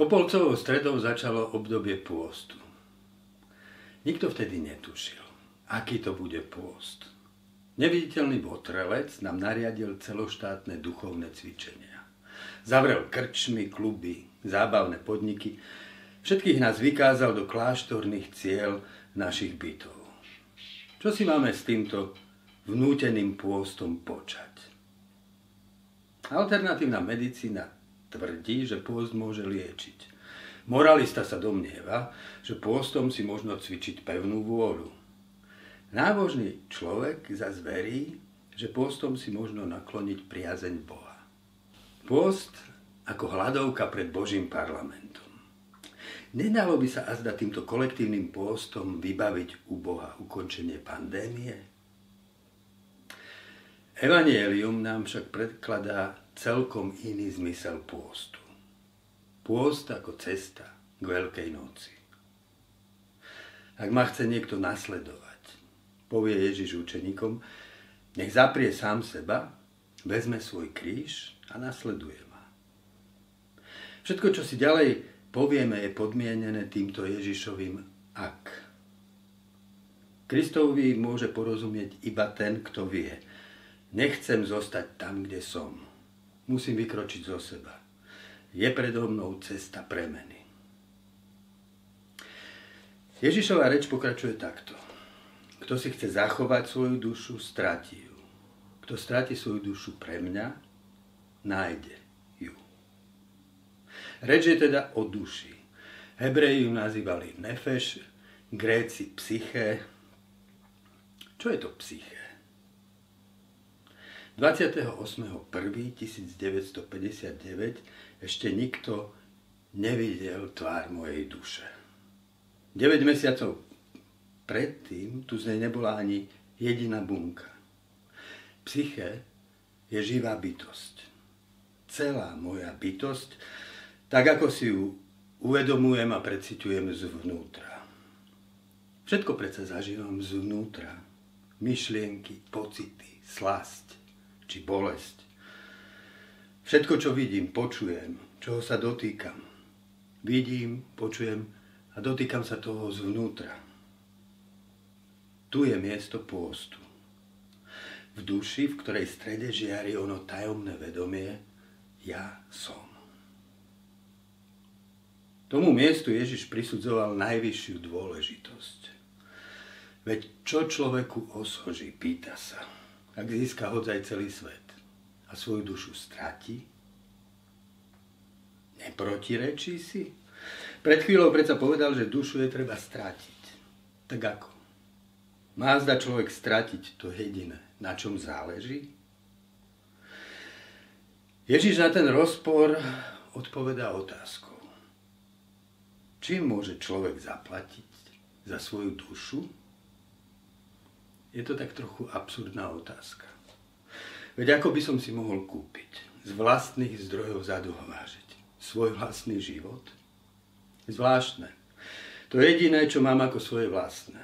Popolcovou stredou začalo obdobie pôstu. Nikto vtedy netušil, aký to bude pôst. Neviditeľný votrelec nám nariadil celoštátne duchovné cvičenia. Zavrel krčmy, kluby, zábavné podniky. Všetkých nás vykázal do kláštorných cieľ našich bytov. Čo si máme s týmto vnúteným pôstom počať? Alternatívna medicína tvrdí, že pôst môže liečiť. Moralista sa domnieva, že pôstom si možno cvičiť pevnú vôľu. Nábožný človek zase verí, že pôstom si možno nakloniť priazeň Boha. Pôst ako hladovka pred Božím parlamentom. Nedalo by sa azda týmto kolektívnym pôstom vybaviť u Boha ukončenie pandémie? Evangelium nám však predkladá celkom iný zmysel pôstu. Pôst ako cesta k Veľkej noci. Ak ma chce niekto nasledovať, povie Ježiš učeníkom, nech zaprie sám seba, vezme svoj kríž a nasleduje ma. Všetko, čo si ďalej povieme, je podmienené týmto Ježišovým ak. Kristovi môže porozumieť iba ten, kto vie. Nechcem zostať tam, kde som. Musím vykročiť zo seba je predo mnou cesta premeny. Ježišová reč pokračuje takto. Kto si chce zachovať svoju dušu, stratí ju. Kto stratí svoju dušu pre mňa, nájde ju. Reč je teda o duši. Hebreji ju nazývali nefeš, Gréci psyché. Čo je to psyché? 28.1.1959 ešte nikto nevidel tvár mojej duše. 9 mesiacov predtým tu z nej nebola ani jediná bunka. Psyché je živá bytosť. Celá moja bytosť, tak ako si ju uvedomujem a precitujem zvnútra. Všetko predsa zažívam zvnútra. Myšlienky, pocity, slasť či bolesť. Všetko, čo vidím, počujem, čoho sa dotýkam. Vidím, počujem a dotýkam sa toho zvnútra. Tu je miesto pôstu. V duši, v ktorej strede žiari ono tajomné vedomie, ja som. Tomu miestu Ježiš prisudzoval najvyššiu dôležitosť. Veď čo človeku osoží, pýta sa, ak získa hodzaj celý svet a svoju dušu strati? Neprotirečí si? Pred chvíľou predsa povedal, že dušu je treba stratiť. Tak ako? Má zda človek stratiť to jediné, na čom záleží? Ježiš na ten rozpor odpovedá otázkou. Čím môže človek zaplatiť za svoju dušu? Je to tak trochu absurdná otázka. Veď ako by som si mohol kúpiť, z vlastných zdrojov zadohovážiť svoj vlastný život? Zvláštne. To jediné, čo mám ako svoje vlastné,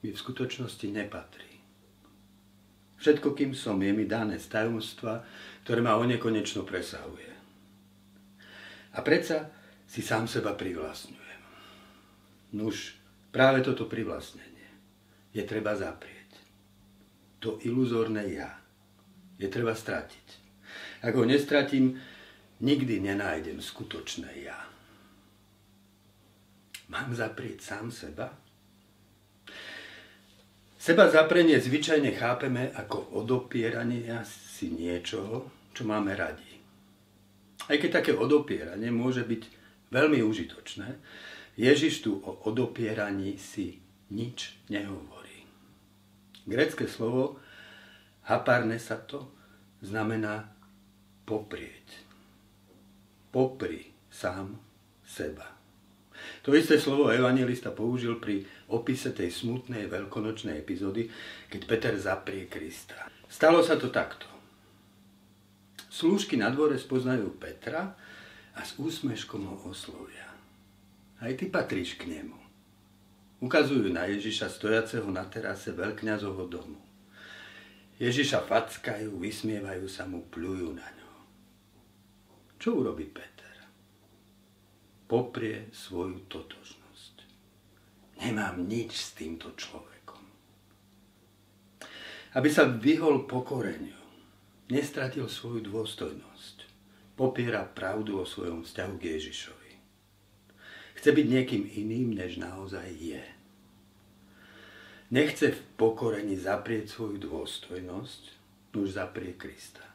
mi v skutočnosti nepatrí. Všetko, kým som, je mi dané z tajomstva, ktoré ma onekonečno presahuje. A predsa si sám seba privlastňujem. Nuž, práve toto privlastnenie je treba zaprieť. To iluzórne ja je treba stratiť. Ak ho nestratím, nikdy nenájdem skutočné ja. Mám zaprieť sám seba? Seba zaprenie zvyčajne chápeme ako odopieranie si niečoho, čo máme radi. Aj keď také odopieranie môže byť veľmi užitočné, Ježiš tu o odopieraní si nič nehovorí. Grecké slovo to znamená poprieť. Popri sám seba. To isté slovo evangelista použil pri opise tej smutnej veľkonočnej epizódy, keď Peter zaprie Krista. Stalo sa to takto. Slúžky na dvore spoznajú Petra a s úsmeškom ho oslovia. Aj ty patríš k nemu. Ukazujú na Ježiša stojaceho na terase veľkňazovho domu. Ježiša fackajú, vysmievajú sa mu, plujú na ňo. Čo urobí Peter? poprie svoju totožnosť. Nemám nič s týmto človekom. Aby sa vyhol pokoreniu, nestratil svoju dôstojnosť, popiera pravdu o svojom vzťahu k Ježišovi. Chce byť niekým iným, než naozaj je. Nechce v pokorení zaprieť svoju dôstojnosť, už zaprie Krista.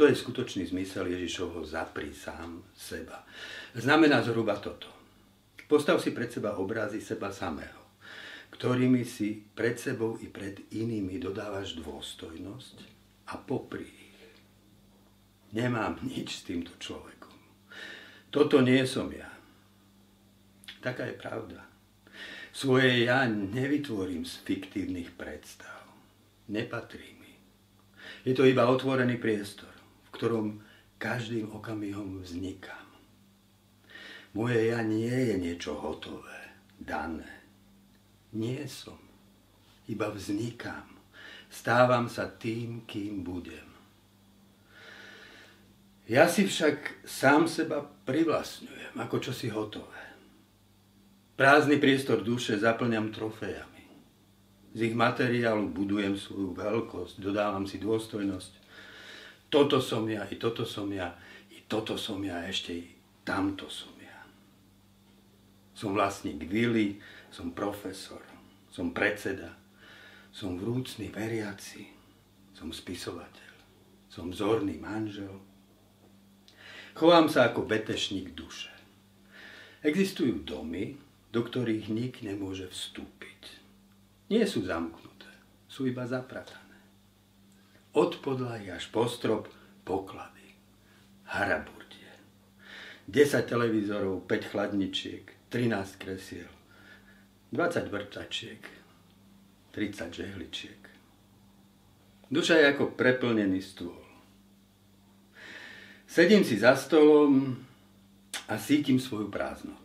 To je skutočný zmysel Ježišovho zapri sám seba. Znamená zhruba toto. Postav si pred seba obrazy seba samého, ktorými si pred sebou i pred inými dodávaš dôstojnosť a popri ich. Nemám nič s týmto človekom. Toto nie som ja. Taká je pravda. Svoje ja nevytvorím z fiktívnych predstav. Nepatrí mi. Je to iba otvorený priestor, v ktorom každým okamihom vznikám. Moje ja nie je niečo hotové, dané. Nie som. Iba vznikám. Stávam sa tým, kým budem. Ja si však sám seba privlastňujem ako čosi hotové. Prázdny priestor duše zaplňam trofejami. Z ich materiálu budujem svoju veľkosť, dodávam si dôstojnosť. Toto som ja, i toto som ja, i toto som ja, ešte i tamto som ja. Som vlastník vily, som profesor, som predseda, som vrúcný veriaci, som spisovateľ, som vzorný manžel. Chovám sa ako betešník duše. Existujú domy, do ktorých nik nemôže vstúpiť. Nie sú zamknuté, sú iba zapratané. Od podlahy až po strop poklady, haraburdie. 10 televízorov, 5 chladničiek, 13 kresiel, 20 vrtačiek, 30 žehličiek. Duša je ako preplnený stôl. Sedím si za stolom a sítim svoju prázdnotu.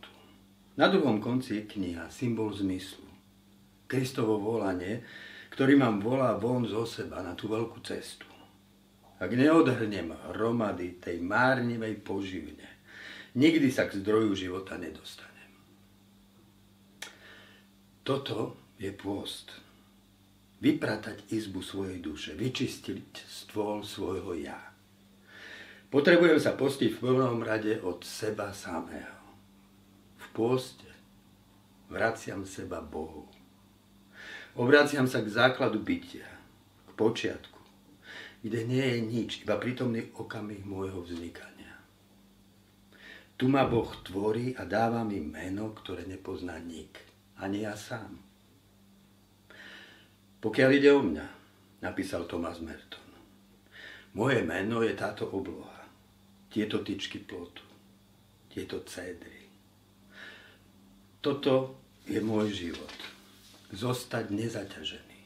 Na druhom konci je kniha, symbol zmyslu. Kristovo volanie, ktorý mám volá von zo seba na tú veľkú cestu. Ak neodhrnem hromady tej márnivej poživne, nikdy sa k zdroju života nedostanem. Toto je pôst. Vypratať izbu svojej duše, vyčistiť stôl svojho ja. Potrebujem sa postiť v prvom rade od seba samého pôste vraciam seba Bohu. Obraciam sa k základu bytia, k počiatku, kde nie je nič, iba prítomný okamih môjho vznikania. Tu ma Boh tvorí a dáva mi meno, ktoré nepozná nik, ani ja sám. Pokiaľ ide o mňa, napísal Thomas Merton, moje meno je táto obloha, tieto tyčky plotu, tieto cédry. Toto je môj život. Zostať nezaťažený.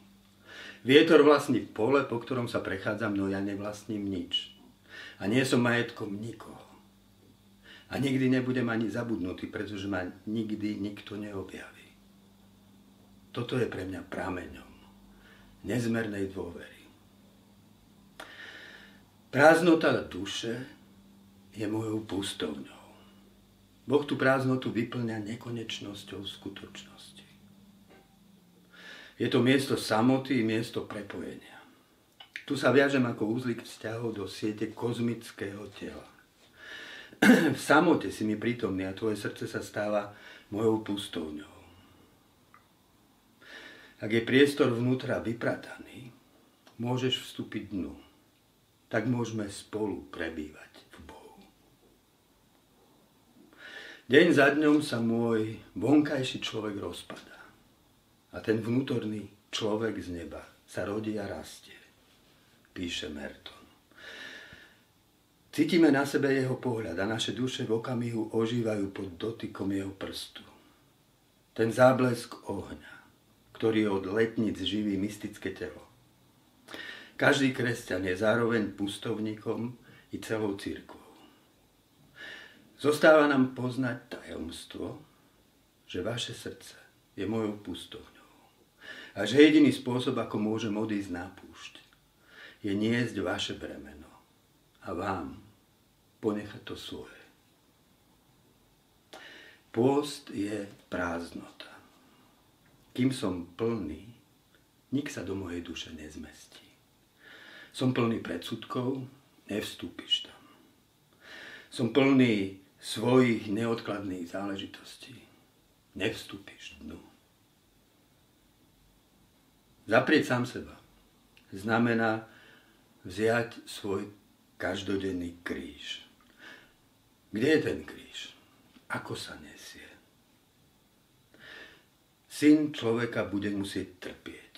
Vietor vlastní pole, po ktorom sa prechádzam, no ja nevlastním nič. A nie som majetkom nikoho. A nikdy nebudem ani zabudnutý, pretože ma nikdy nikto neobjaví. Toto je pre mňa prameňom nezmernej dôvery. Prázdnota duše je mojou pustovňou. Boh tú prázdnotu vyplňa nekonečnosťou skutočnosti. Je to miesto samoty, miesto prepojenia. Tu sa viažem ako úzlik vzťahov do siete kozmického tela. v samote si mi prítomný a tvoje srdce sa stáva mojou pustovňou. Ak je priestor vnútra vyprataný, môžeš vstúpiť dnu. Tak môžeme spolu prebývať. Deň za dňom sa môj vonkajší človek rozpadá. A ten vnútorný človek z neba sa rodí a rastie, píše Merton. Cítime na sebe jeho pohľad a naše duše v okamihu ožívajú pod dotykom jeho prstu. Ten záblesk ohňa, ktorý od letnic živí mystické telo. Každý kresťan je zároveň pustovníkom i celou církvou. Zostáva nám poznať tajomstvo, že vaše srdce je mojou pustovňou. A že jediný spôsob, ako môžem odísť na púšť, je niesť vaše bremeno a vám ponechať to svoje. Pôst je prázdnota. Kým som plný, nik sa do mojej duše nezmestí. Som plný predsudkov, nevstúpiš tam. Som plný svojich neodkladných záležitostí. Nevstúpiš dnu. Zaprieť sám seba znamená vziať svoj každodenný kríž. Kde je ten kríž? Ako sa nesie? Syn človeka bude musieť trpieť,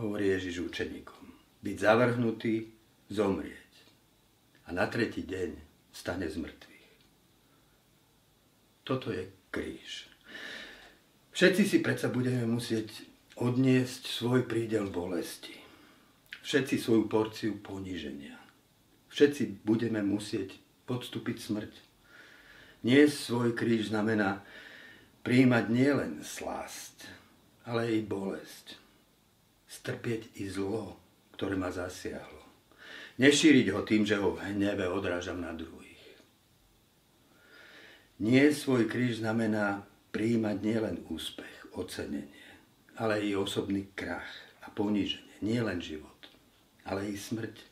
hovorí Ježiš učeníkom. Byť zavrhnutý, zomrieť. A na tretí deň stane z. Toto je kríž. Všetci si predsa budeme musieť odniesť svoj prídel bolesti. Všetci svoju porciu poníženia. Všetci budeme musieť podstúpiť smrť. Nie svoj kríž znamená príjmať nielen slásť, ale i bolesť. Strpieť i zlo, ktoré ma zasiahlo. Nešíriť ho tým, že ho v hneve odrážam na druhých. Nie svoj kríž znamená príjmať nielen úspech, ocenenie, ale i osobný krach a poníženie. Nie len život, ale i smrť.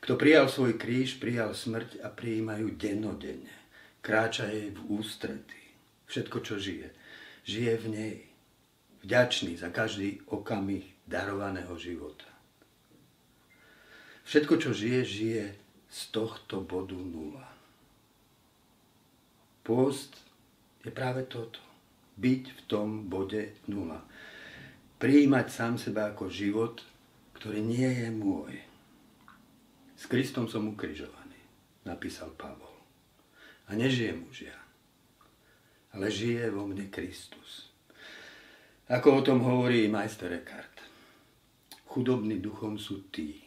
Kto prijal svoj kríž, prijal smrť a prijímajú dennodenne. Kráča jej v ústretí všetko, čo žije. Žije v nej. Vďačný za každý okamih darovaného života. Všetko, čo žije, žije z tohto bodu nula. Pôst je práve toto. Byť v tom bode nula. Prijímať sám seba ako život, ktorý nie je môj. S Kristom som ukrižovaný, napísal Pavol. A nežijem už ja ale žije vo mne Kristus. Ako o tom hovorí majster Eckhart. Chudobní duchom sú tí,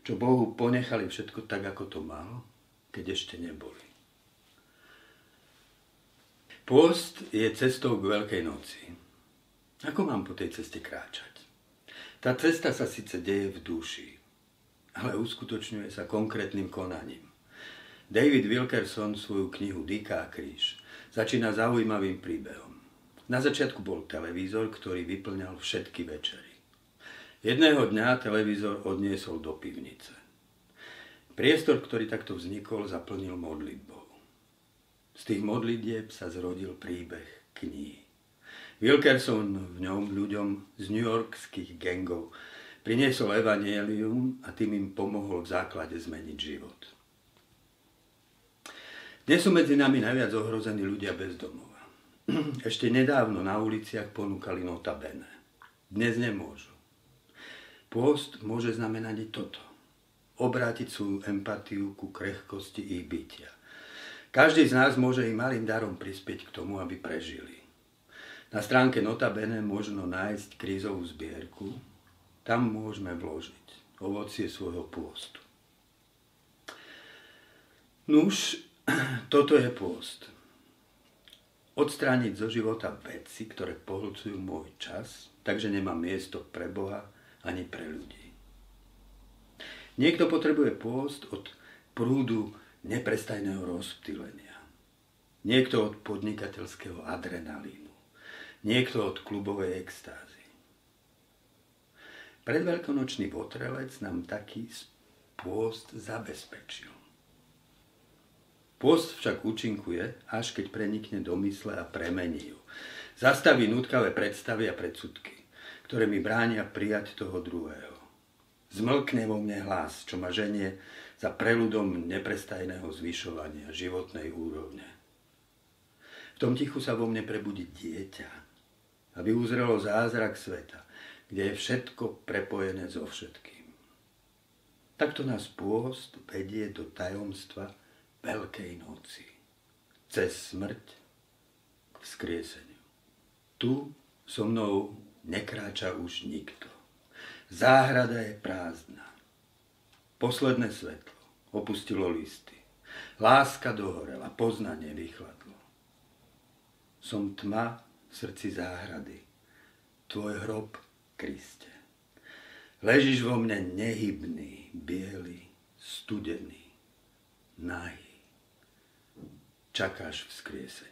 čo Bohu ponechali všetko tak, ako to malo, keď ešte neboli. Pôst je cestou k Veľkej noci. Ako mám po tej ceste kráčať? Tá cesta sa síce deje v duši, ale uskutočňuje sa konkrétnym konaním. David Wilkerson svoju knihu Diká kríž začína zaujímavým príbehom. Na začiatku bol televízor, ktorý vyplňal všetky večery. Jedného dňa televízor odniesol do pivnice. Priestor, ktorý takto vznikol, zaplnil modlitbou. Z tých modlitieb sa zrodil príbeh kníh. Wilkerson v ňom ľuďom z New Yorkských gangov priniesol evanielium a tým im pomohol v základe zmeniť život. Dnes sú medzi nami najviac ohrození ľudia bez domova. Ešte nedávno na uliciach ponúkali notabene. Dnes nemôžu. Pôst môže znamenať i toto. Obrátiť svoju empatiu ku krehkosti ich bytia. Každý z nás môže i malým darom prispieť k tomu, aby prežili. Na stránke Notabene možno nájsť krízovú zbierku. Tam môžeme vložiť ovocie svojho pôstu. Nuž, toto je pôst. Odstrániť zo života veci, ktoré pohlcujú môj čas, takže nemám miesto pre Boha ani pre ľudí. Niekto potrebuje pôst od prúdu neprestajného rozptýlenia. Niekto od podnikateľského adrenalínu. Niekto od klubovej extázy. Predveľkonočný votrelec nám taký pôst zabezpečil. Pôst však účinkuje, až keď prenikne do mysle a premení ju. Zastaví nutkavé predstavy a predsudky, ktoré mi bránia prijať toho druhého. Zmlkne vo mne hlas, čo ma ženie za preludom neprestajného zvyšovania životnej úrovne. V tom tichu sa vo mne prebudí dieťa, aby uzrelo zázrak sveta, kde je všetko prepojené so všetkým. Takto nás pôst vedie do tajomstva Veľkej noci. Cez smrť k vzkrieseniu. Tu so mnou nekráča už nikto. Záhrada je prázdna. Posledné svetlo opustilo listy. Láska dohorela, poznanie vychladlo. Som tma v srdci záhrady. Tvoj hrob, Kriste. Ležíš vo mne nehybný, biely, studený, nahý čakáš vzkriesenie.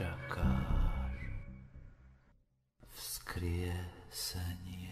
čakáš vzkriesenie.